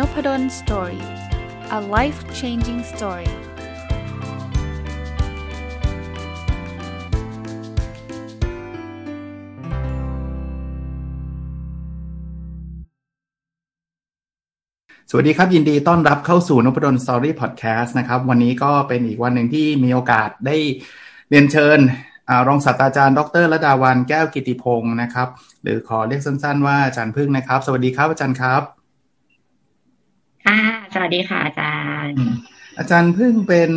Nopadol Story a life changing story สวัสดีครับ ยินดีต้อนรับเข้าสู่นพดล Story Podcast นะครับ วันนี้ก็เป็นอีกวันหนึ่งที่มีโอกาสได้เรียนเชิญรองศาสตราจารย์ ดร.ระดาวันแก้วกิติพงศ์นะครับ หรือขอเรียกสั้นๆว่าอาจารย์พึ่งนะครับ สวัสดีครับอาจารย์ครับ ค่ะสวัสดีค่ะอาจารย์ อาจารย์พึ่งเป็น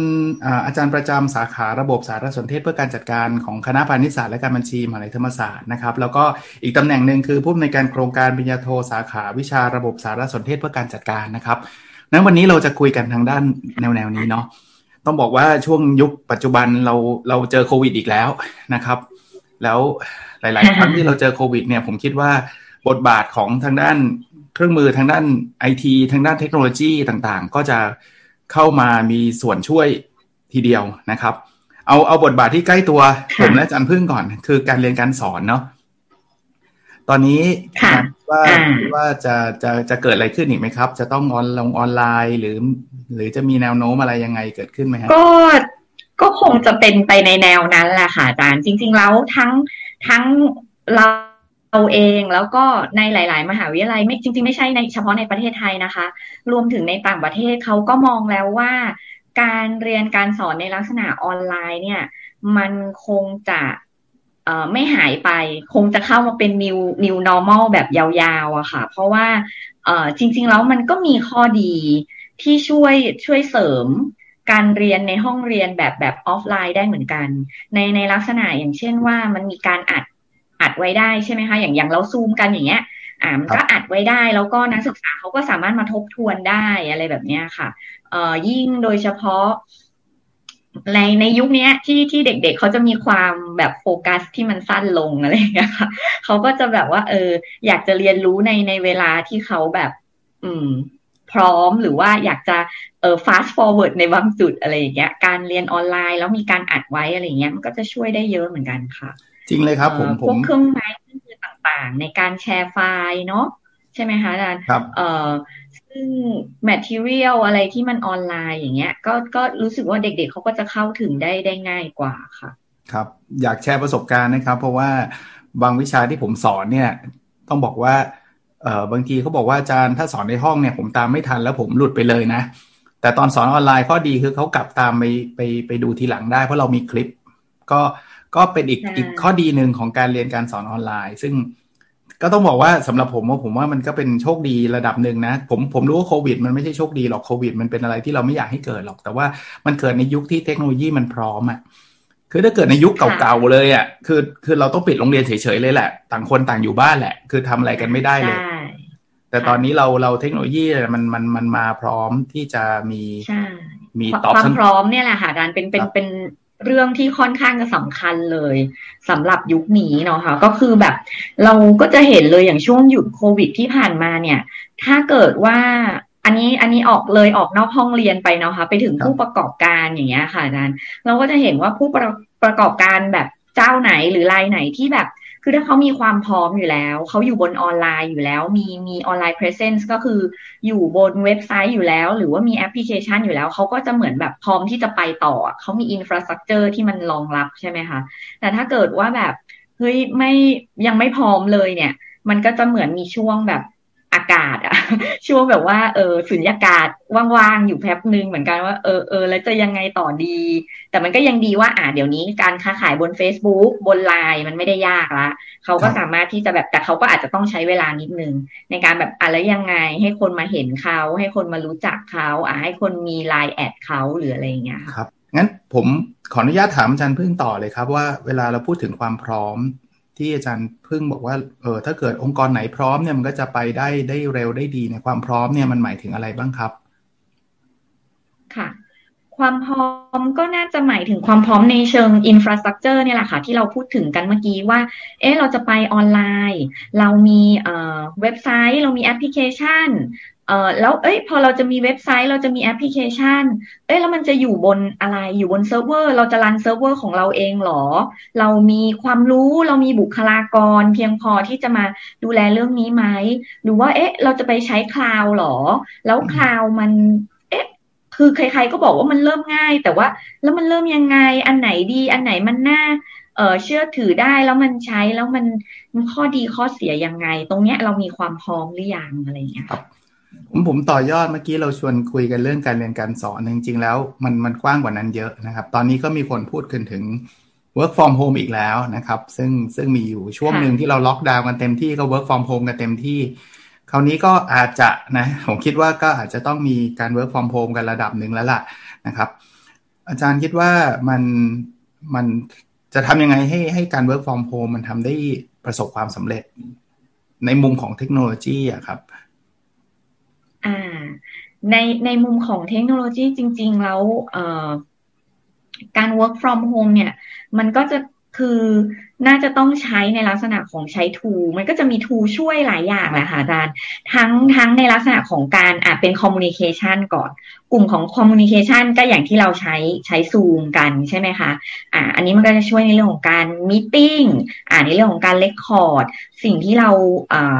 อาจารย์ประจำสาขาระบบสารสนเทศเพื่อการจัดการของคณะพาณิชยศาสตร์และการบัญชีมหาวิทยาลัยธรรมศาสตร์นะครับ แล้วก็อีกตำแหน่งหนึ่งคือผู้อำนวยการโครงการปริญญาโทสาขาวิชาระบบสารสนเทศเพื่อการจัดการนะครับนั้นวันนี้เราจะคุยกันทางด้านแนวๆนี้เนาะต้องบอกว่าช่วงยุคปัจจุบันเราเราเจอโควิดอีกแล้วนะครับ แล้วหลาย ๆ ครั้งที่เราเจอโควิดเนี่ยผมคิดว่าบทบาทของทางด้าน เครื่องมือทางด้านไอทีทางด้านเทคโนโลยีต่างๆ ก็จะเข้ามามีส่วนช่วยทีเดียวนะครับ เอาเอาบทบาทที่ใกล้ตัวผมและจันพึ่งก่อน คือการเรียนการสอนเนาะตอนนี้ว่าว่าจะจะจะเกิดอะไรขึ้นอีกไหมครับ จะต้องออนลงออนไลน์หรือ หรือจะมีแนวโน้มอะไรยังไงเกิดขึ้นไหมครับก็ก็คงจะเป็นไปในแนวนั้นแหละค่ะอาจารย์จริง ๆ แล้วทั้งทั้งเรา เองแล้วก็ในหลาย ๆ มหาวิทยาลัยไม่จริง ๆ ไม่ใช่ในเฉพาะในประเทศไทยนะคะ รวมถึงในต่างประเทศเขาก็มองแล้วว่า การเรียนการสอนในลักษณะออนไลน์เนี่ย มันคงจะไม่หายไป คงจะเข้ามาเป็น new new normal แบบยาวๆอะค่ะ เพราะว่าจริง ๆ แล้วมันก็มีข้อดีที่ช่วยช่วยเสริมการเรียนในห้องเรียนแบบแบบออฟไลน์ได้เหมือนกัน ในในลักษณะอย่างเช่นว่ามันมีการอัด อัดไว้ได้ใช่ไหมคะอย่างอย่างเราซูมกันอย่างเงี้ยอ่ามันก็อัดไว้ได้แล้วก็นักศึกษาเขาก็สามารถมาทบทวนได้อะไรแบบเนี้ยค่ะเอ่อยิ่งโดยเฉพาะในในยุคนี้ที่ที่เด็กๆเขาจะมีความแบบโฟกัสที่มันสั้นลงอะไรอย่างเงี้ยค่ะเขาก็จะแบบว่า เออ อยากจะเรียนรู้ในในเวลาที่เขาแบบ อืม พร้อมหรือว่าอยากจะเออ fast forward ในบางจุดอะไรอย่างเงี้ย การเรียนออนไลน์แล้วมีการอัดไว้อะไรเงี้ยมันก็จะช่วยได้เยอะเหมือนกันค่ะจ ริงเลยครับ ผมพวกเครื่องไม้เครื่องมือต่างๆ ในการแชร์ไฟล์เนาะใช่ไหมคะอาจารย์ครับเอ่อซึ่ง material อะไรที่มันออนไลน์อย่างเงี้ย ก็ก็รู้สึกว่าเด็กๆเขาก็จะเข้าถึงได้ได้ง่ายกว่าค่ะ ครับ อยากแชร์ประสบการณ์นะครับ เพราะว่าบางวิชาที่ผมสอนเนี่ย ต้องบอกว่าเอ่อบางทีเขาบอกว่าอาจารย์ถ้าสอนในห้องเนี่ยผมตามไม่ทันแล้วผมหลุดไปเลยนะ แต่ตอนสอนออนไลน์ข้อดีคือเขากลับตามไปไปไปดูทีหลังได้ เพราะเรามีคลิป ก็ ก็เป็นอีกอีกข้อดีหนึ่งของการเรียนการสอนออนไลน์ ซึ่งก็ต้องบอกว่าสำหรับผมว่าผมว่ามันก็เป็นโชคดีระดับหนึ่งนะ ผมผมรู้ว่าโควิด มันไม่ใช่โชคดีหรอกโควิด มันเป็นอะไรที่เราไม่อยากให้เกิดหรอก แต่ว่ามันเกิดในยุคที่เทคโนโลยีมันพร้อมอะ่ะคือถ้าเกิดในยุคเก่าๆเลยอะ่ะคือคือเราต้องปิดโรงเรียนเฉยๆเลยแหละ ต่างคนต่างอยู่บ้านแหละ คือทำอะไรกันไม่ได้เลย แต่ตอนนี้เราเราเทคโนโลยีมันมันมันมาพร้อมที่จะมีมีตอบความพร้อมเนี่ยแหละค่ะการเป็นเป็นเป็น เรื่องที่ค่อนข้างจะสำคัญเลยสำหรับยุคนี้เนาะค่ะก็คือแบบ เราก็จะเห็นเลยอย่างช่วงหยุดโควิดที่ผ่านมาเนี่ย ถ้าเกิดว่าอันนี้อันนี้ออกเลยออกนอกห้องเรียนไปเนาะค่ะไปถึงผู้ประกอบการอย่างเงี้ยค่ะอาจารย์เราก็จะเห็นว่าผู้ประประกอบการแบบเจ้าไหนหรือรายไหนที่แบบ คือถ้าเขามีความพร้อมอยู่แล้ว เขาอยู่บนออนไลน์อยู่แล้ว มีมีออนไลน์ presence ก็คืออยู่บนเว็บไซต์อยู่แล้ว หรือว่ามีแอปพลิเคชันอยู่แล้ว เขาก็จะเหมือนแบบพร้อมที่จะไปต่อ เขามี infrastructure ที่มันรองรับใช่ไหมคะ แต่ถ้าเกิดว่าแบบเฮ้ยไม่ยังไม่พร้อมเลยเนี่ย มันก็จะเหมือนมีช่วงแบบ อากาศอะช่วงแบบว่าเออสุญญากาศว่างๆอยู่แป๊บหนึ่งเหมือนกันว่าเออเออแล้วจะยังไงต่อดี แต่มันก็ยังดีว่าอ่าเดี๋ยวนี้การค้าขายบน Facebook บนไลน์มันไม่ได้ยากละเขาก็สามารถที่จะแบบแต่เขาก็อาจจะต้องใช้เวลานิดนึง ในการแบบอะไรยังไงให้คนมาเห็นเขา ให้คนมารู้จักเขาอ่าให้คนมีไลน์แอดเขาหรืออะไรอย่างเงี้ยครับงั้นผมขออนุญาตถามอาจารย์พึ่งต่อเลยครับว่าเวลาเราพูดถึงความพร้อม ที่อาจารย์พึ่งบอกว่าเออถ้าเกิดองค์กรไหนพร้อมเนี่ยมันก็จะไปได้ได้เร็วได้ดีในความพร้อมเนี่ยมันหมายถึงอะไรบ้างครับ ค่ะ ความพร้อมก็น่าจะหมายถึงความพร้อมในเชิง infrastructure เนี่ยแหละค่ะ ที่เราพูดถึงกันเมื่อกี้ว่า เอ๊ะเราจะไปออนไลน์ เรามีเอ่อเว็บไซต์ เรามีแอปพลิเคชัน เออแล้วเอ้ยพอเราจะมีเว็บไซต์เราจะมีแอปพลิเคชัน เอ้ยแล้วมันจะอยู่บนอะไรอยู่บนเซิร์ฟเวอร์ เราจะ run เซิร์ฟเวอร์ของเราเองหรอ เรามีความรู้เรามีบุคลากร เพียงพอที่จะมาดูแลเรื่องนี้ไหมหรือว่าเอ๊ะ เราจะไปใช้ cloud หรอ แล้ว cloud มันเอ๊ะคือใครๆก็บอกว่ามันเริ่มง่าย แต่ว่าแล้วมันเริ่มยังไงอันไหนดี อันไหนมันน่าเออเชื่อถือได้แล้วมันใช้แล้วมันมันข้อดีข้อเสียยังไง ตรงเนี้ยเรามีความพร้อมหรือยังอะไรอย่างเงี้ยครับ ผมผมต่อยอดเมื่อกี้เราชวนคุยกันเรื่องการเรียนการสอนจริงๆแล้วมันมันกว้างกว่านั้นเยอะนะครับ ตอนนี้ก็มีคนพูดกันถึง work from home อีกแล้วนะครับ ซึ่งซึ่งมีอยู่ช่วงหนึ่งที่เราล็อกดาวน์กันเต็มที่ก็ work from home กันเต็มที่ คราวนี้ก็อาจจะนะผมคิดว่าก็อาจจะต้องมีการ work from home กันระดับหนึ่งแล้วล่ะนะครับ อาจารย์คิดว่ามันมันจะทำยังไงให้ให้การ work from home มันทำได้ประสบความสำเร็จ ในมุมของเทคโนโลยีอะครับ อ่า ในในมุมของเทคโนโลยีจริง ๆ แล้วการ work from home เนี่ย มันก็จะคือน่าจะต้องใช้ในลักษณะของใช้ทูมันก็จะมีทูช่วยหลายอย่างแหละค่ะอาจารย์ทั้งทั้งในลักษณะของการอะเป็น communication ก่อน กลุ่มของ communication ก็อย่างที่เราใช้ใช้ซูมกันใช่ไหมคะอ่าอันนี้มันก็จะช่วยในเรื่องของการ meeting อ่าในเรื่องของการ record สิ่งที่เราอ่า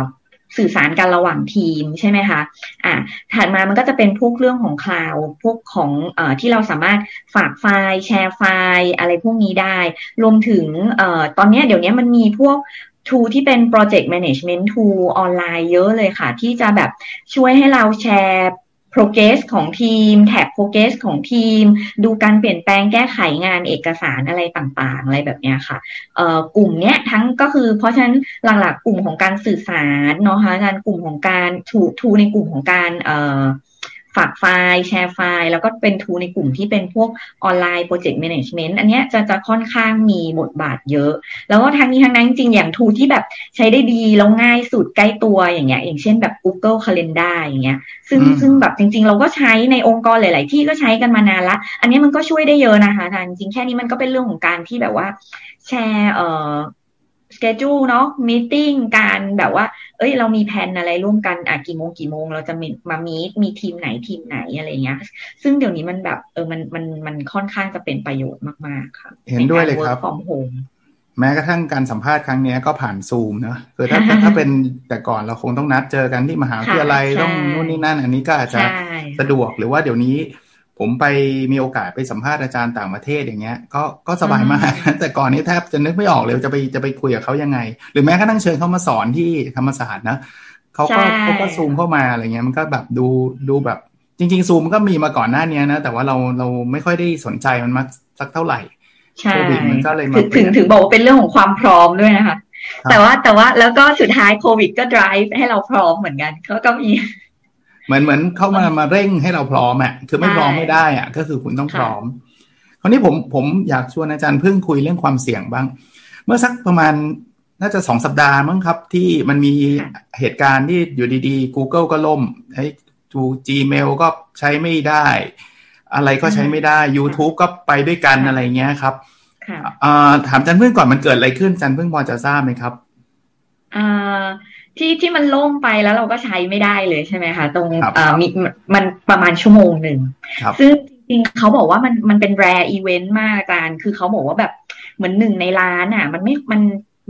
สื่อสารกันระหว่างทีมใช่ไหมคะอ่าถัดมามันก็จะเป็นพวกเรื่องของ cloud พวกของอที่เราสามารถฝากไฟล์ แชร์ไฟล์อะไรพวกนี้ได้ รวมถึงอตอนนี้เดี๋ยวนี้มันมีพวก tool ที่เป็น project management tool ออนไลน์เยอะเลยค่ะ ที่จะแบบช่วยให้เราแชร์ progress ของทีม track progress ของทีม ดูการเปลี่ยนแปลงแก้ไขงานเอกสารอะไรต่างๆ อะไรแบบนี้ค่ะกลุ่มเนี้ยทั้งก็คือเพราะฉะนั้นหลักๆกลุ่มของการสื่อสารเนาะคะการกลุ่มของการ tool tool ในกลุ่มของการฝากไฟล์แชร์ไฟล์ แล้วก็เป็น tool ในกลุ่มที่เป็นพวกออนไลน์ project management อันนี้จะจะค่อนข้างมีบทบาทเยอะ แล้วก็ทั้งนี้ทั้งนั้นจริงอย่าง tool ที่แบบใช้ได้ดี แล้วง่ายสุดใกล้ตัวอย่างเงี้ยอย่างเช่นแบบ Google Calendar อย่างเงี้ยซึ่งซึ่งแบบจริง ๆ เราก็ใช้ในองค์กรหลาย ๆ ที่ก็ใช้กันมานานละ อันนี้มันก็ช่วยได้เยอะนะคะทานจริงแค่นี้มันก็เป็นเรื่องของการที่แบบว่าแชร์เอ่อ schedule เนาะ meeting การแบบว่า เอ้ย เรามีแผนอะไรร่วมกันอะกี่โมงกี่โมง เราจะมีมามีมีทีมไหนทีมไหนอะไรเงี้ย ซึ่งเดี๋ยวนี้มันแบบเออมันมันมันค่อนข้างจะเป็นประโยชน์มากๆค่ะเห็นด้วยเลยครับ from homeแม้กระทั่งการสัมภาษณ์ครั้งนี้ก็ผ่านซูมเนะคือถ้าถ้าเป็นแต่ก่อนเราคงต้องนัดเจอกันที่มหาวิทยาลัยต้องนู่นนี่นั่น อันนี้ก็อาจจะสะดวกหรือว่าเดี๋ยวนี้ ผมไปมีโอกาสไปสัมภาษณ์อาจารย์ต่างประเทศอย่างเงี้ย ก็ก็สบายมากแต่ก่อนนี้แทบจะนึกไม่ออกเลยจะไปจะไปคุยกับเขายังไง หรือแม้กระทั่งเชิญเขามาสอนที่ธรรมศาสตร์นะเขาก็เขาก็ซูมเข้ามาอะไรเงี้ยมันก็แบบดูดูแบบ จริงๆซูมก็มีมาก่อนหน้านี้นะ แต่ว่าเราเราไม่ค่อยได้สนใจมันมากสักเท่าไหร่โควิดมันก็เลยมาถึงถึงบอกว่าเป็นเรื่องของความพร้อมด้วยนะคะแต่ว่าแต่ว่าแล้วก็สุดท้ายโควิดก็ drive ให้เราพร้อมเหมือนกันเขาก็มี เหมือนเหมือนเขามามาเร่งให้เราพร้อมอะคือไม่พร้อมไม่ได้อะก็คือคุณต้องพร้อม คราวนี้ผมผมอยากชวนอาจารย์เพิ่งคุยเรื่องความเสี่ยงบ้าง เมื่อสักประมาณน่าจะสองสัปดาห์มั้งครับ ที่มันมีเหตุการณ์ที่อยู่ดีๆ Google ก็ล่มไอ้ทู Gmail ก็ใช้ไม่ได้ อะไรก็ใช้ไม่ได้ YouTube ก็ไปด้วยกันอะไรเงี้ยครับถามจันเพิ่งก่อนมันเกิดอะไรขึ้นจันเพิ่งพอจะทราบไหมครับ ที่ที่มันล่มไปแล้วเราก็ใช้ไม่ได้เลยใช่ไหมคะตรงเอ่อมีมันประมาณชั่วโมงหนึ่งซึ่งจริงๆเขาบอกว่ามันมันเป็นแรร์อีเวนต์มากอาจารย์ คือเขาบอกว่าแบบเหมือนหนึ่งในล้านอะ มันไม่มัน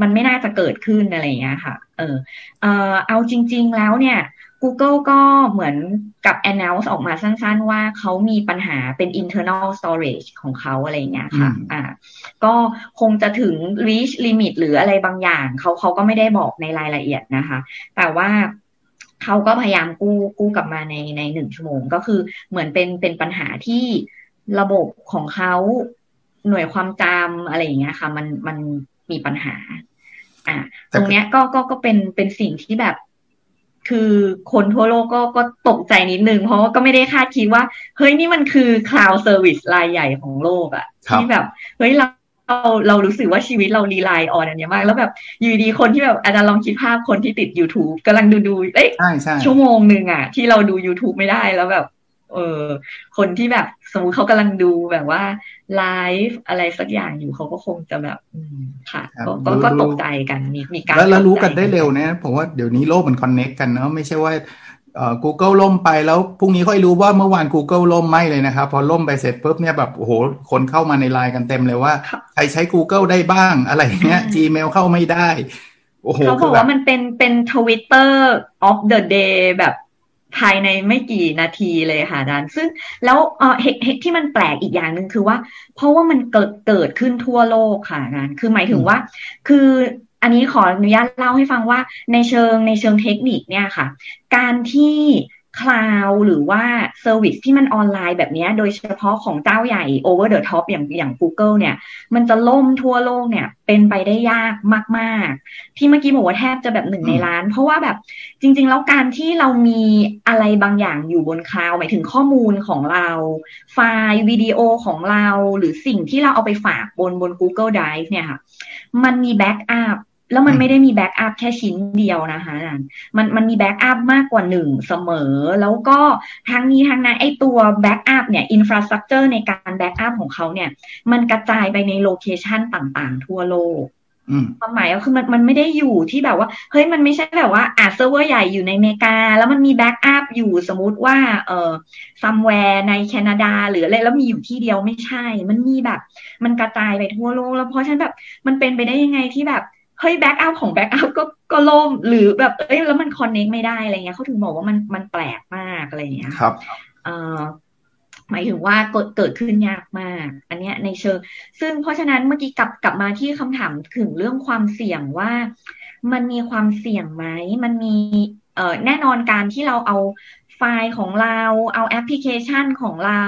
มันไม่น่าจะเกิดขึ้นอะไรอย่างเงี้ยค่ะ เออเออเอาจริง ๆ แล้วเนี่ย Google ก็เหมือนกับ announce ออกมาสั้นๆ ว่าเขามีปัญหาเป็น internal storage ของเขาอะไรเงี้ยค่ะ อ่า ก็คงจะถึง reach limit หรืออะไรบางอย่างเขาเขาก็ไม่ได้บอกในรายละเอียดนะคะ แต่ว่าเขาก็พยายามกู้กู้กลับมาในในหนึ่งชั่วโมง ก็คือเหมือนเป็นเป็นปัญหาที่ระบบของเขาหน่วยความจำอะไรอย่างเงี้ยค่ะ มันมันมีปัญหา อ่าตรงเนี้ยก็ก็ก็เป็นเป็นสิ่งที่แบบ คือคนทั่วโลกก็ก็ตกใจนิดนึง เพราะว่าก็ไม่ได้คาดคิดว่า เฮ้ยนี่มันคือ cloud service รายใหญ่ของโลกอะที่แบบ เฮ้ยเราเราเรารู้สึกว่าชีวิตเรารีไลน์ออนอันนี้มาก แล้วแบบอยู่ดีคนที่แบบอาจารย์ลองคิดภาพคนที่ติด YouTube กำลังดูดูเอ้ยชั่วโมงหนึ่งอะที่เราดู YouTube ไม่ได้แล้วแบบ เออคนที่แบบ สมมติเขากำลังดูแบบว่าไลฟ์อะไรสักอย่างอยู่เขาก็คงจะแบบค่ะก็ก็ตกใจกันมีมีการแล้วรู้กันได้เร็วนะผมว่าเดี๋ยวนี้โลกมันคอนเน็กกันเนาะไม่ใช่ว่าเอ่อ Google ล่มไปแล้วพรุ่งนี้ค่อยรู้ว่าเมื่อวาน Google ล่มไม่เลยนะครับ พอล่มไปเสร็จปุ๊บเนี่ยแบบโอ้โหคนเข้ามาในไลน์กันเต็มเลยว่า ใครใช้ Google ได้บ้างอะไรเงี้ย Gmail เข้าไม่ได้ โอ้โหเขาบอกว่ามันเป็นเป็นทวิตเตอร์ of the day แบบ ภายในไม่กี่นาทีเลยค่ะอาจารย์ ซึ่งแล้วเออเหตุที่มันแปลกอีกอย่างหนึ่งคือว่า เพราะว่ามันเกิดเกิดขึ้นทั่วโลกค่ะอาจารย์คือหมายถึงว่า คืออันนี้ขออนุญาตเล่าให้ฟังว่าในเชิงในเชิงเทคนิคเนี่ยค่ะ การที่ cloud หรือว่า service ที่มันออนไลน์แบบนี้ โดยเฉพาะของเจ้าใหญ่ over the top อย่างอย่าง Google เนี่ย มันจะล่มทั่วโลกเนี่ย เป็นไปได้ยากมากๆ ที่เมื่อกี้บอกว่าแทบจะแบบหนึ่งในล้าน เพราะว่าแบบจริง ๆ แล้วการที่เรามีอะไรบางอย่างอยู่บน cloud หมายถึงข้อมูลของเรา ไฟล์วิดีโอของเรา หรือสิ่งที่เราเอาไปฝากบนบน Google Drive เนี่ยค่ะ มันมี backup แล้วมันไม่ได้มี backup แค่ชิ้นเดียวนะคะมันมันมี backup มากกว่าหนึ่งเสมอ แล้วก็ทั้งนี้ทั้งนั้นไอตัว backup เนี่ย infrastructure ในการ backup ของเขาเนี่ย มันกระจายไปใน location ต่างๆ ทั่วโลกความหมายก็คือมันมันไม่ได้อยู่ที่แบบว่า เฮ้ยมันไม่ใช่แบบว่าอ่าเซิร์ฟเวอร์ใหญ่อยู่ในอเมริกา แล้วมันมี backup อยู่สมมุติว่า เอ่อ somewhere ในแคนาดา หรืออะไรแล้วมีอยู่ที่เดียวไม่ใช่ มันมีแบบ มันกระจายไปทั่วโลก แล้วเพราะฉะนั้นแบบมันเป็นไปได้ยังไงที่แบบ เฮ้ย backup ของ backup ก็ก็ล่มหรือแบบเอ้ยแล้วมัน connect ไม่ได้อะไรเงี้ยเขาถึงบอกว่ามันมันแปลกมากอะไรเงี้ยครับเอ่อหมายถึงว่าเกิดเกิดขึ้นยากมาก อันเนี้ยในเชิง ซึ่งเพราะฉะนั้นเมื่อกี้กลับกลับมาที่คำถามถึงเรื่องความเสี่ยงว่ามันมีความเสี่ยงไหม มันมีเอ่อแน่นอนการที่เราเอาไฟล์ของเรา เอาแอปพลิเคชันของเรา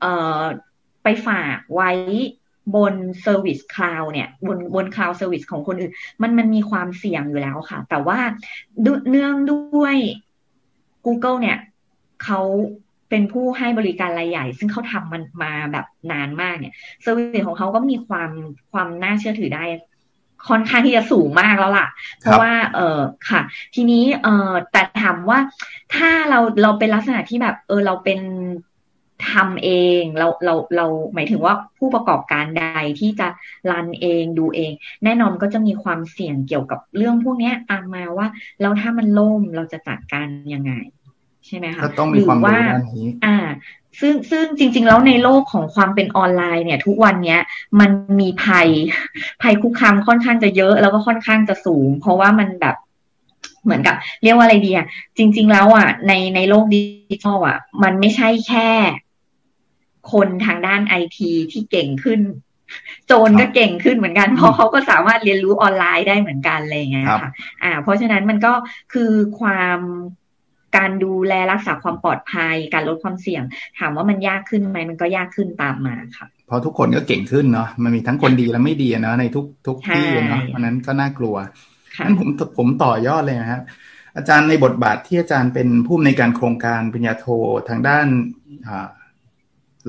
เอ่อไปฝากไว้ บน service cloud เนี่ยบนบน cloud service ของคนอื่น มันมันมีความเสี่ยงอยู่แล้วค่ะ แต่ว่าเนื่องด้วย Google เนี่ยเขาเป็นผู้ให้บริการรายใหญ่ ซึ่งเขาทำมันมาแบบนานมากเนี่ยเซอร์วิสของเขาก็มีความความน่าเชื่อถือได้ค่อนข้างที่จะสูงมากแล้วล่ะ เพราะว่า เออค่ะ ทีนี้ เออแต่ถามว่าถ้าเราเราเป็นลักษณะที่แบบ เออ เราเป็น ทำเองเราเราเราหมายถึงว่าผู้ประกอบการใดที่จะรันเองดูเอง แน่นอนก็จะมีความเสี่ยงเกี่ยวกับเรื่องพวกนี้ตามมาว่าแล้วถ้ามันล่มเราจะจัดการยังไง ใช่ไหมคะหรือว่าอ่า ซึ่งซึ่งจริง ๆ แล้วในโลกของความเป็นออนไลน์เนี่ย ทุกวันเนี้ย มันมีภัยภัยคุกคามค่อนข้างจะเยอะแล้วก็ค่อนข้างจะสูง เพราะว่ามันแบบเหมือนกับเรียกว่าอะไรดีอะจริง ๆ แล้วอะในในโลกดิจิทัลอะ มันไม่ใช่แค่ คนทางด้านไอทีที่เก่งขึ้น โจรก็เก่งขึ้นเหมือนกัน เพราะเขาก็สามารถเรียนรู้ออนไลน์ได้เหมือนกันอะไรเงี้ยค่ะ อ่า เพราะฉะนั้นมันก็คือความการดูแลรักษาความปลอดภัย การลดความเสี่ยง ถามว่ามันยากขึ้นไหมมันก็ยากขึ้นตามมาค่ะเพราะทุกคนก็เก่งขึ้นเนาะมันมีทั้งคนดีและไม่ดีเนาะในทุกทุกที่เนาะเพราะนั้นก็น่ากลัวงั้นผมผมต่อยอดเลยนะครับอาจารย์ในบทบาทที่อาจารย์เป็นผู้ในการโครงการปริญญาโททางด้าน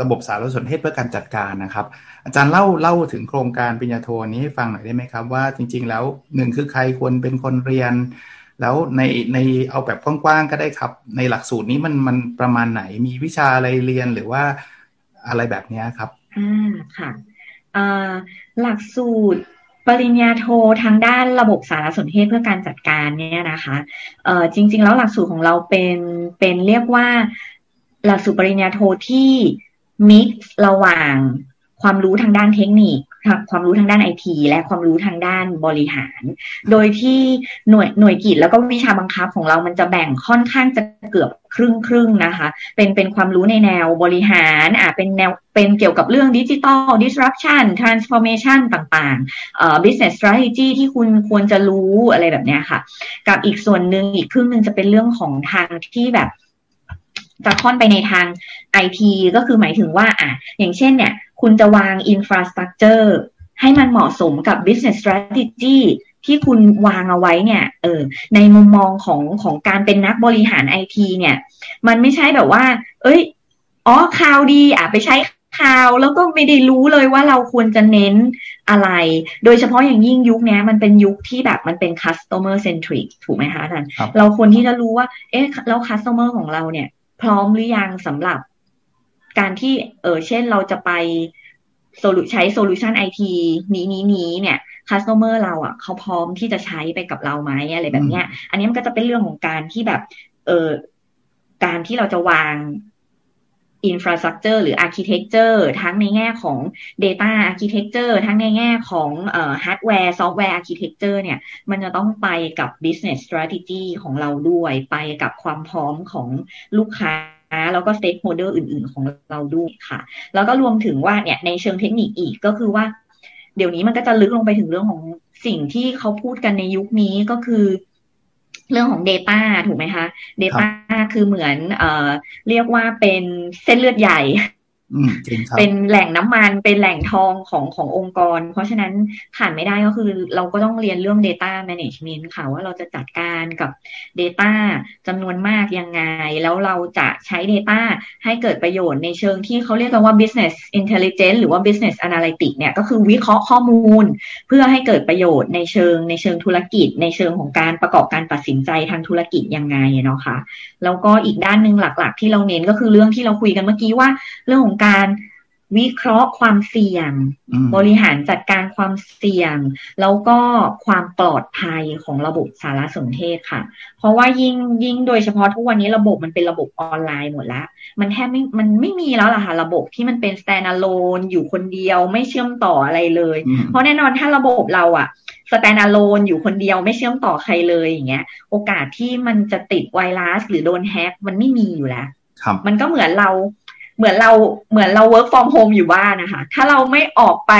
ระบบสารสนเทศเพื่อการจัดการนะครับ อาจารย์เล่าเล่าถึงโครงการปริญญาโทนี้ให้ฟังหน่อยได้ไหมครับ ว่าจริง ๆ แล้วหนึ่งคือใครควรเป็นคนเรียน แล้วในในเอาแบบกว้างๆก็ได้ครับ ในหลักสูตรนี้มันมันประมาณไหนมีวิชาอะไรเรียนหรือว่าอะไรแบบนี้ครับอ่าค่ะหลักสูตรปริญญาโททางด้านระบบสารสนเทศเพื่อการจัดการเนี่ยนะคะเอ่อจริง ๆ แล้วหลักสูตรของเราเป็นเป็นเรียกว่าหลักสูตรปริญญาโทที่ มิกซ์ระหว่างความรู้ทางด้านเทคนิคความรู้ทางด้านไอทีและความรู้ทางด้านบริหาร โดยที่หน่วยหน่วยกิจแล้วก็วิชาบังคับของเรามันจะแบ่งค่อนข้างจะเกือบครึ่งครึ่งนะคะ เป็นเป็นความรู้ในแนวบริหารอ่าเป็นแนวเป็นเกี่ยวกับเรื่องดิจิทัล disruption transformation ต่างๆเอ่อ business strategy ที่คุณควรจะรู้อะไรแบบนี้ค่ะ กับอีกส่วนหนึ่งอีกครึ่งหนึ่งจะเป็นเรื่องของทางที่แบบ จะค่อนไปในทางไอทีก็คือหมายถึงว่าอะอย่างเช่นเนี่ย คุณจะวางอินฟราสตรักเจอร์ให้มันเหมาะสมกับ business strategy ที่คุณวางเอาไว้เนี่ย เออ ในมุมมองของของการเป็นนักบริหารไอทีเนี่ย มันไม่ใช่แบบว่า เอ้ย อ๋อข่าวดี อะ ไปใช้ข่าว แล้วก็ไม่ได้รู้เลยว่าเราควรจะเน้นอะไร โดยเฉพาะอย่างยิ่งยุคนี้มันเป็นยุคที่แบบมันเป็น customer centric ถูกไหมคะท่าน เราควรที่จะรู้ว่า เอ๊ะ แล้ว customer ของเราเนี่ย พร้อมหรือยังสำหรับการที่เออเช่นเราจะไป solu ใช้ solution ไอทีนี้นี้นี้เนี่ย customer เราอะเขาพร้อมที่จะใช้ไปกับเราไหมอะไรแบบเนี้ย อันนี้มันก็จะเป็นเรื่องของการที่แบบ เออการที่เราจะวาง infrastructure หรือ architecture ทั้งในแง่ของ data architecture ทั้งในแง่ของเอ่อ hardware software architecture เนี่ย มันจะต้องไปกับ business strategy ของเราด้วย ไปกับความพร้อมของลูกค้าแล้วก็ stakeholder อื่น ๆ ของเราด้วยค่ะ แล้วก็รวมถึงว่าเนี่ยในเชิงเทคนิคอีกก็คือว่า เดี๋ยวนี้มันก็จะลึกลงไปถึงเรื่องของสิ่งที่เขาพูดกันในยุคนี้ก็คือ เรื่องของ Data ถูกไหมคะ Data คือเหมือนเอ่อเรียกว่าเป็นเส้นเลือดใหญ่ เป็นแหล่งน้ำมันเป็นแหล่งทองของขององค์กร เพราะฉะนั้นขาดไม่ได้ก็คือเราก็ต้องเรียนเรื่อง Data Management ค่ะว่าเราจะจัดการกับ Data จำนวนมากยังไง แล้วเราจะใช้ Data ให้เกิดประโยชน์ในเชิงที่เขาเรียกกันว่า Business Intelligence หรือว่า Business Analytics เนี่ยก็คือวิเคราะห์ข้อมูล เพื่อให้เกิดประโยชน์ในเชิงในเชิงธุรกิจ ในเชิงของการประกอบการตัดสินใจทางธุรกิจยังไงเนาะคะ่ะ แล้วก็อีกด้านหนึ่งหลัก ๆ ที่เราเน้นก็คือเรื่องที่เราคุยกันเมื่อกี้ว่า เรื่องของการ วิเคราะห์ความเสี่ยง บริหารจัดการความเสี่ยง แล้วก็ความปลอดภัยของระบบสารสนเทศค่ะ เพราะว่ายิ่งยิ่งโดยเฉพาะทุกวันนี้ระบบมันเป็นระบบออนไลน์หมดแล้วมันแทบไม่มันไม่มีแล้วล่ะค่ะ ระบบที่มันเป็น standalone อยู่คนเดียวไม่เชื่อมต่ออะไรเลย เพราะแน่นอนถ้าระบบเราอะ standalone อยู่คนเดียวไม่เชื่อมต่อใครเลยอย่างเงี้ย โอกาสที่มันจะติดไวรัสหรือโดนแฮ็กมันไม่มีอยู่แล้วมันก็เหมือนเรา เหมือนเราเหมือนเรา work from home อยู่บ้านนะคะ ถ้าเราไม่ออกไป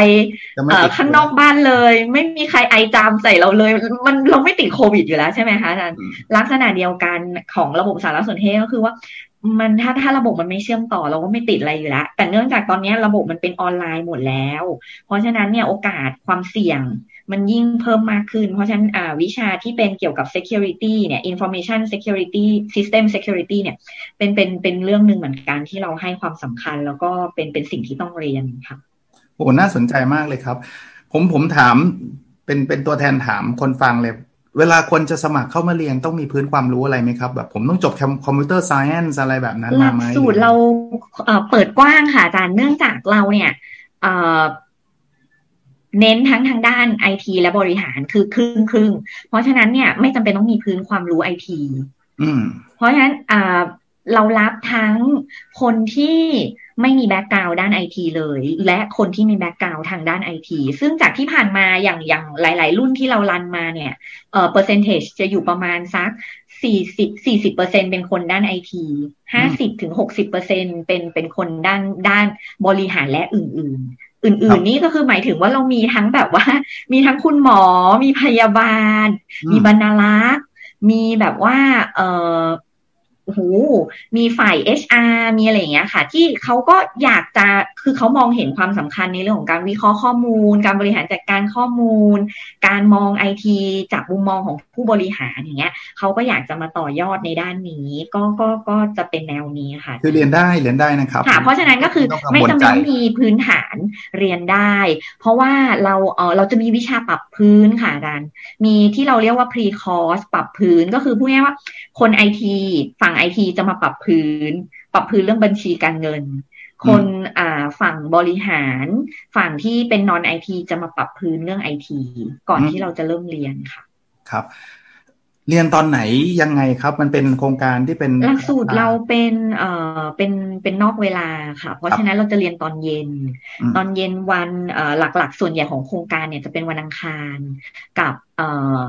ข้างนอกบ้านเลย ไม่มีใครไอจามใส่เราเลย มันเราไม่ติดโควิดอยู่แล้วใช่ไหมคะอาจารย์ลักษณะเดียวกันของระบบสารสนเทศก็คือว่า มันถ้าถ้าระบบมันไม่เชื่อมต่อเราก็ไม่ติดอะไรอยู่แล้วแต่เนื่องจากตอนนี้ระบบมันเป็นออนไลน์หมดแล้ว เพราะฉะนั้นเนี่ยโอกาสความเสี่ยงมันยิ่งเพิ่มมากขึ้น เพราะฉะนั้นวิชาที่เป็นเกี่ยวกับ security เนี่ย information security system security เนี่ย เป็นเป็นเป็นเรื่องหนึ่งเหมือนกันที่เราให้ความสำคัญ แล้วก็เป็นเป็นสิ่งที่ต้องเรียนค่ะโอ้น่าสนใจมากเลยครับ ผมผมถามเป็นเป็นตัวแทนถามคนฟังเลย เวลาคนจะสมัครเข้ามาเรียนต้องมีพื้นความรู้อะไรไหมครับ แบบผมต้องจบคอมพิวเตอร์ไซเอนซ์อะไรแบบนั้นมาไหมหลักสูตรเราเปิดกว้างค่ะอาจารย์เนื่องจากเราเนี่ยเน้นทั้งทางด้านไอทีและบริหารคือครึ่งครึ่งเพราะฉะนั้นเนี่ยไม่จำเป็นต้องมีพื้นความรู้ไอทีเพราะฉะนั้น เรารับทั้งคนที่ไม่มี background ด้านไอทีเลย และคนที่มี background ทางด้านไอทีซึ่งจากที่ผ่านมาอย่างอย่างหลาย ๆ รุ่นที่เรา run มาเนี่ยเอ่อ percentage จะอยู่ประมาณสักสี่สิบสี่สิบเปอร์เซ็นต์เป็นคนด้านไอทีห้าสิบถึงหกสิบเปอร์เซ็นต์เป็นเป็นคนด้านด้านบริหารและอื่น ๆอื่นๆนี่ก็คือหมายถึงว่าเรามีทั้งแบบว่า มีทั้งคุณหมอ มีพยาบาล มีบรรณารักษ์มีแบบว่า เออ โอ้โหมีฝ่าย HR มีอะไรอย่างเงี้ยค่ะ ที่เขาก็อยากจะคือเขามองเห็นความสำคัญในเรื่องของการวิเคราะห์ข้อมูล การบริหารจัดการข้อมูล การมองไอทีจากมุมมองของผู้บริหารอย่างเงี้ยเขาก็อยากจะมาต่อยอดในด้านนี้ ก็ก็ก็จะเป็นแนวนี้ค่ะ คือเรียนได้เรียนได้นะครับค่ะเพราะฉะนั้นก็คือไม่จำเป็นมีพื้นฐานเรียนได้ เพราะว่าเราเออเราจะมีวิชาปรับพื้นค่ะอาจารย์มีที่เราเรียกว่า pre course ปรับพื้นก็คือพูดง่ายว่าคนไอทีฝั่งไอทีจะมาปรับพื้น ปรับพื้นเรื่องบัญชีการเงิน คนอ่าฝั่งบริหาร ฝั่งที่เป็นนอนไอทีจะมาปรับพื้นเรื่องไอทีก่อนที่เราจะเริ่มเรียนค่ะ ครับ เรียนตอนไหนยังไงครับ มันเป็นโครงการที่เป็นหลักสูตรเราเป็นเอ่อเป็นเป็นนอกเวลาค่ะ เพราะฉะนั้นเราจะเรียนตอนเย็น ตอนเย็นวันเอ่อหลักๆ ส่วนใหญ่ของโครงการเนี่ยจะเป็นวันอังคารกับเอ่อ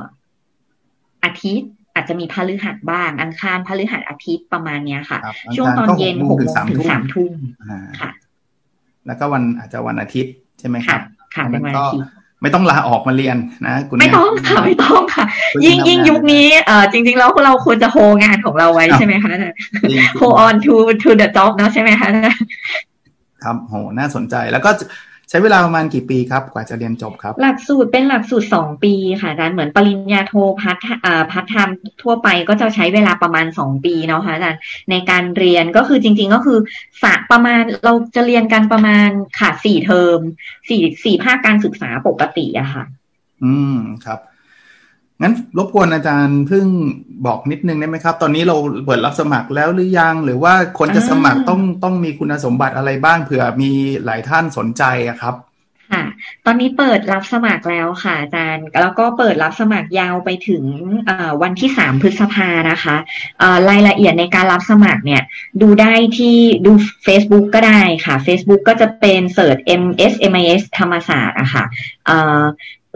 อาทิตย์ อาจจะมีพฤหัสบ้าง อังคารพฤหัสอาทิตย์ประมาณเนี้ยค่ะ ช่วงตอนเย็นหกโมงถึงสามทุ่มค่ะ แล้วก็วันอาจจะวันอาทิตย์ใช่ไหมครับค่ะเป็นวันอาทิตย์ไม่ต้องลาออกมาเรียนนะคุณไม่ต้องค่ะไม่ต้องค่ะ ยิ่งยิ่งยุคนี้เอ่อจริง ๆ แล้วเราควรจะโฮงานของเราไว้ใช่ไหมคะโฮ on to to the job เนาะใช่ไหมคะครับโหน่าสนใจแล้วก็ใช้เวลาประมาณกี่ปีครับ กว่าจะเรียนจบครับ หลักสูตรเป็นหลักสูตรสองปีค่ะอาจารย์เหมือนปริญญาโทพัฒพัฒธรรมทั่วไปก็จะใช้เวลาประมาณสองปีเนาะค่ะอาจารย์ในการเรียนก็คือจริง ๆ ก็คือสะประมาณเราจะเรียนกันประมาณค่ะสี่เทอมสี่สี่ภาคการศึกษาปกติอะค่ะ อืมครับ งั้นรบกวนอาจารย์เพิ่งบอกนิดนึงได้ไหมครับ ตอนนี้เราเปิดรับสมัครแล้วหรือยัง หรือว่าคนจะสมัครต้องต้องมีคุณสมบัติอะไรบ้างเผื่อมีหลายท่านสนใจอะครับค่ะ ตอนนี้เปิดรับสมัครแล้วค่ะอาจารย์ แล้วก็เปิดรับสมัครยาวไปถึงวันที่สามพฤษภานะคะรายละเอียดในการรับสมัครเนี่ย ดูได้ที่ดู Facebook ก็ได้ค่ะ Facebook ก็จะเป็นเสิร์ช MSMIS ธรรมศาสตร์อะค่ะ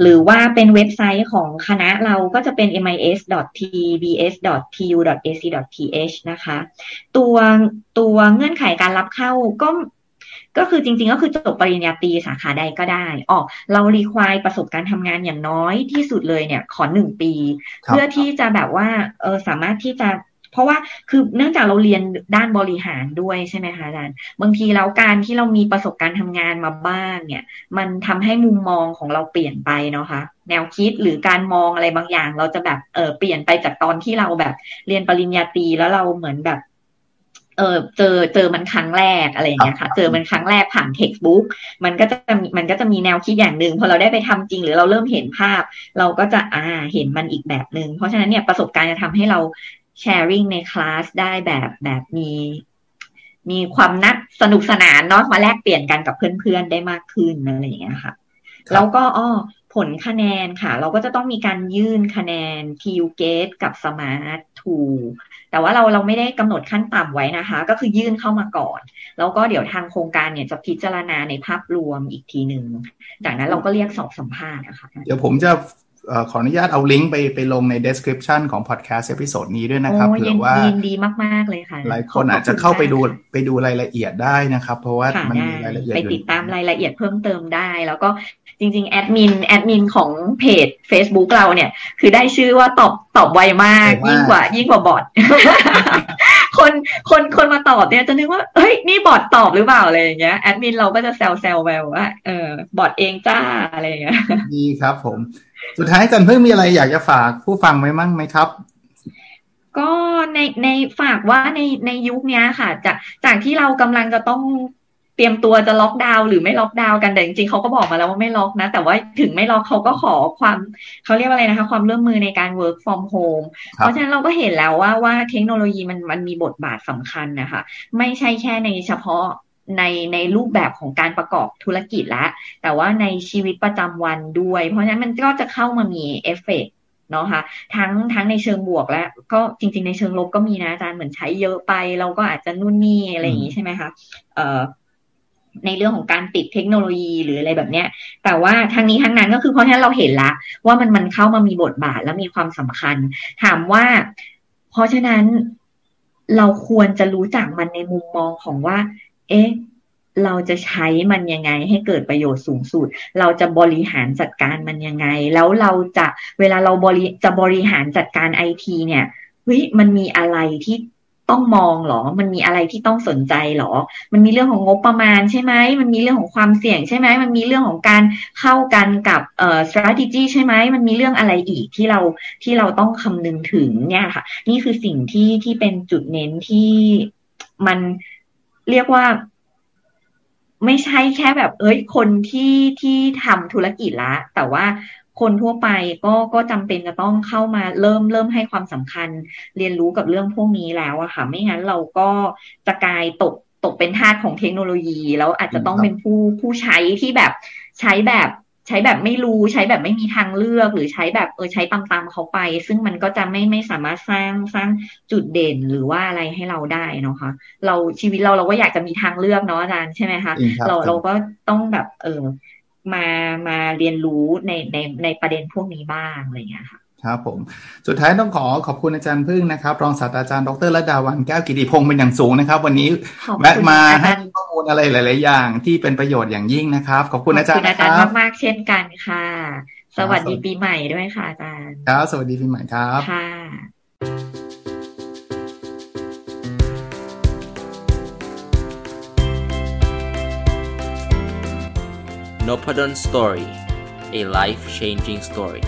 หรือว่าเป็นเว็บไซต์ของคณะเราก็จะเป็น mis.tbs.tu.ac.th นะคะ ตัวตัวเงื่อนไขการรับเข้าก็ก็คือจริงๆ ก็คือจบปริญญาตรีสาขาใดก็ได้อ๋อเรารีควายประสบการณ์ทำงานอย่างน้อยที่สุดเลยเนี่ย ขอหนึ่งปี เพื่อที่จะแบบว่าเออสามารถที่จะ เพราะว่าคือเนื่องจากเราเรียนด้านบริหารด้วยใช่ไหมคะอาจารย์บางทีแล้วการที่เรามีประสบการณ์ทำงานมาบ้างเนี่ย มันทำให้มุมมองของเราเปลี่ยนไปเนาะคะ แนวคิดหรือการมองอะไรบางอย่าง เราจะแบบเออเปลี่ยนไปจากตอนที่เราแบบเรียนปริญญาตรีแล้วเราเหมือนแบบเออเจอเจอมันครั้งแรกอะไรอย่างเงี้ยค่ะ เจอมันครั้งแรกผ่าน textbook มันก็จะมันก็จะมีแนวคิดอย่างหนึ่งพอเราได้ไปทำจริงหรือเราเริ่มเห็นภาพ เราก็จะอ่าเห็นมันอีกแบบหนึ่งเพราะฉะนั้นเนี่ยประสบการณ์จะทำให้เรา แชร์ริ่งในคลาสได้แบบแบบมีมีความนักสนุกสนานเนาะมาแลกเปลี่ยนกันกับเพื่อนๆได้มากขึ้นอะไรอย่างเงี้ยค่ะ แล้วก็อ้อผลคะแนนค่ะ เราก็จะต้องมีการยื่นคะแนน TU Gate กับ Smart 2แต่ว่าเราเราไม่ได้กำหนดขั้นต่ำไว้นะคะ ก็คือยื่นเข้ามาก่อน แล้วก็เดี๋ยวทางโครงการเนี่ยจะพิจารณาในภาพรวมอีกทีหนึ่งจากนั้นเราก็เรียกสอบสัมภาษณ์นะคะ เดี๋ยวผมจะ ขออนุญาตเอาลิงก์ไปไปลงใน description ของ podcast episode นี้ด้วยนะครับเผื่อว่ายินดีมากๆเลยค่ะ หลายคนอาจจะเข้าไปดูไปดูรายละเอียดได้นะครับ เพราะว่ามันมีรายละเอียดไปติดตามรายละเอียดเพิ่มเติมได้ แล้วก็จริง ๆ admin admin ของเพจ Facebook เราเนี่ย คือได้ชื่อว่าตอบตอบไวมาก ยิ่งกว่ายิ่งกว่าบอทคนคนคนมาตอบเนี่ยจะนึกว่าเฮ้ยนี่บอทตอบหรือเปล่าอะไรอย่างเงี้ยแอดมินเราก็จะแซวแซวแบบว่าเออบอทเองจ้าอะไรอย่างเงี้ยดีครับผม สุดท้ายจันเพิ่งมีอะไรอยากจะฝากผู้ฟังไว้มั่งไหมครับ ก็ในในฝากว่าในในยุคนี้ค่ะ จากจากที่เรากำลังจะต้องเตรียมตัวจะล็อกดาวน์หรือไม่ล็อกดาวน์กันแต่จริงๆเขาก็บอกมาแล้วว่าไม่ล็อกนะ แต่ว่าถึงไม่ล็อกเขาก็ขอความเขาเรียกว่าอะไรนะคะ ความร่วมมือในการ work from home เพราะฉะนั้นเราก็เห็นแล้วว่าว่าเทคโนโลยีมันมันมีบทบาทสำคัญนะคะ ไม่ใช่แค่ในเฉพาะ ในในรูปแบบของการประกอบธุรกิจแล้วแต่ว่าในชีวิตประจำวันด้วย เพราะฉะนั้นมันก็จะเข้ามามีเอฟเฟกเนาะคะ่ะทั้งทั้งในเชิงบวกและ ก็จริง ๆ ในเชิงลบก็มีนะอาจารย์เหมือนใช้เยอะไป เราก็อาจจะนู่นนี่อะไรอย่างนี้ใช่ไหมคะเอ่อในเรื่องของการติดเทคโนโลยีหรืออะไรแบบเนี้ย แต่ว่าทางนี้ทางนั้นก็คือเพราะฉะนั้นเราเห็นละว่ามันมันเข้ามามีบทบาทและมีความสำคัญ ถามว่า เพราะฉะนั้นเราควรจะรู้จักมันในมุมมองของว่า เอ๊ะเราจะใช้มันยังไงให้เกิดประโยชน์สูงสุด เราจะบริหารจัดการมันยังไง แล้วเราจะเวลาเราบริจะบริหารจัดการไอทีเนี่ยเฮ้ยมันมีอะไรที่ต้องมองหรอ มันมีอะไรที่ต้องสนใจหรอ มันมีเรื่องของงบประมาณใช่ไหม มันมีเรื่องของความเสี่ยงใช่ไหม มันมีเรื่องของการเข้ากันกับเอ่อ strategy ใช่ไหม มันมีเรื่องอะไรอีกที่เราที่เราต้องคำนึงถึงเนี่ยค่ะ นี่คือสิ่งที่ที่เป็นจุดเน้นที่มัน เรียกว่า ไม่ใช่แค่แบบ เอ้ย คนที่ที่ทำธุรกิจละ แต่ว่าคนทั่วไปก็ก็จำเป็นจะต้องเข้ามาเริ่มเริ่มให้ความสำคัญ เรียนรู้กับเรื่องพวกนี้แล้วอะค่ะ ไม่งั้นเราก็จะกลายตกตกเป็นทาสของเทคโนโลยี แล้วอาจจะต้องเป็นผู้ผู้ใช้ที่แบบใช้แบบ ใช้แบบไม่รู้ใช้แบบไม่มีทางเลือก หรือใช้แบบเออใช้ตามๆเขาไป ซึ่งมันก็จะไม่ไม่สามารถสร้างสร้างจุดเด่นหรือว่าอะไรให้เราได้นะคะ เราชีวิตเราเราก็อยากจะมีทางเลือกเนาะอาจารย์ใช่ไหมคะเราเราก็ต้องแบบเออมามาเรียนรู้ในในในประเด็นพวกนี้บ้างอะไรอย่างเงี้ยค่ะ ครับผมสุดท้ายต้องขอขอบคุณอาจารย์พึ่งนะครับ รองศาสตราจารย์ดรระดาวันแก้วกิติพงศ์เป็นอย่างสูงนะครับ วันนี้แวะมาให้ข้อมูลอะไรหลาย ๆ อย่างที่เป็นประโยชน์อย่างยิ่งนะครับ ขอบคุณอาจารย์นะครับอาจารย์มากๆเช่นกันค่ะ สวัสดีปีใหม่ด้วยค่ะอาจารย์ครับสวัสดีปีใหม่ครับค่ะ n o p a d o n Story a life changing story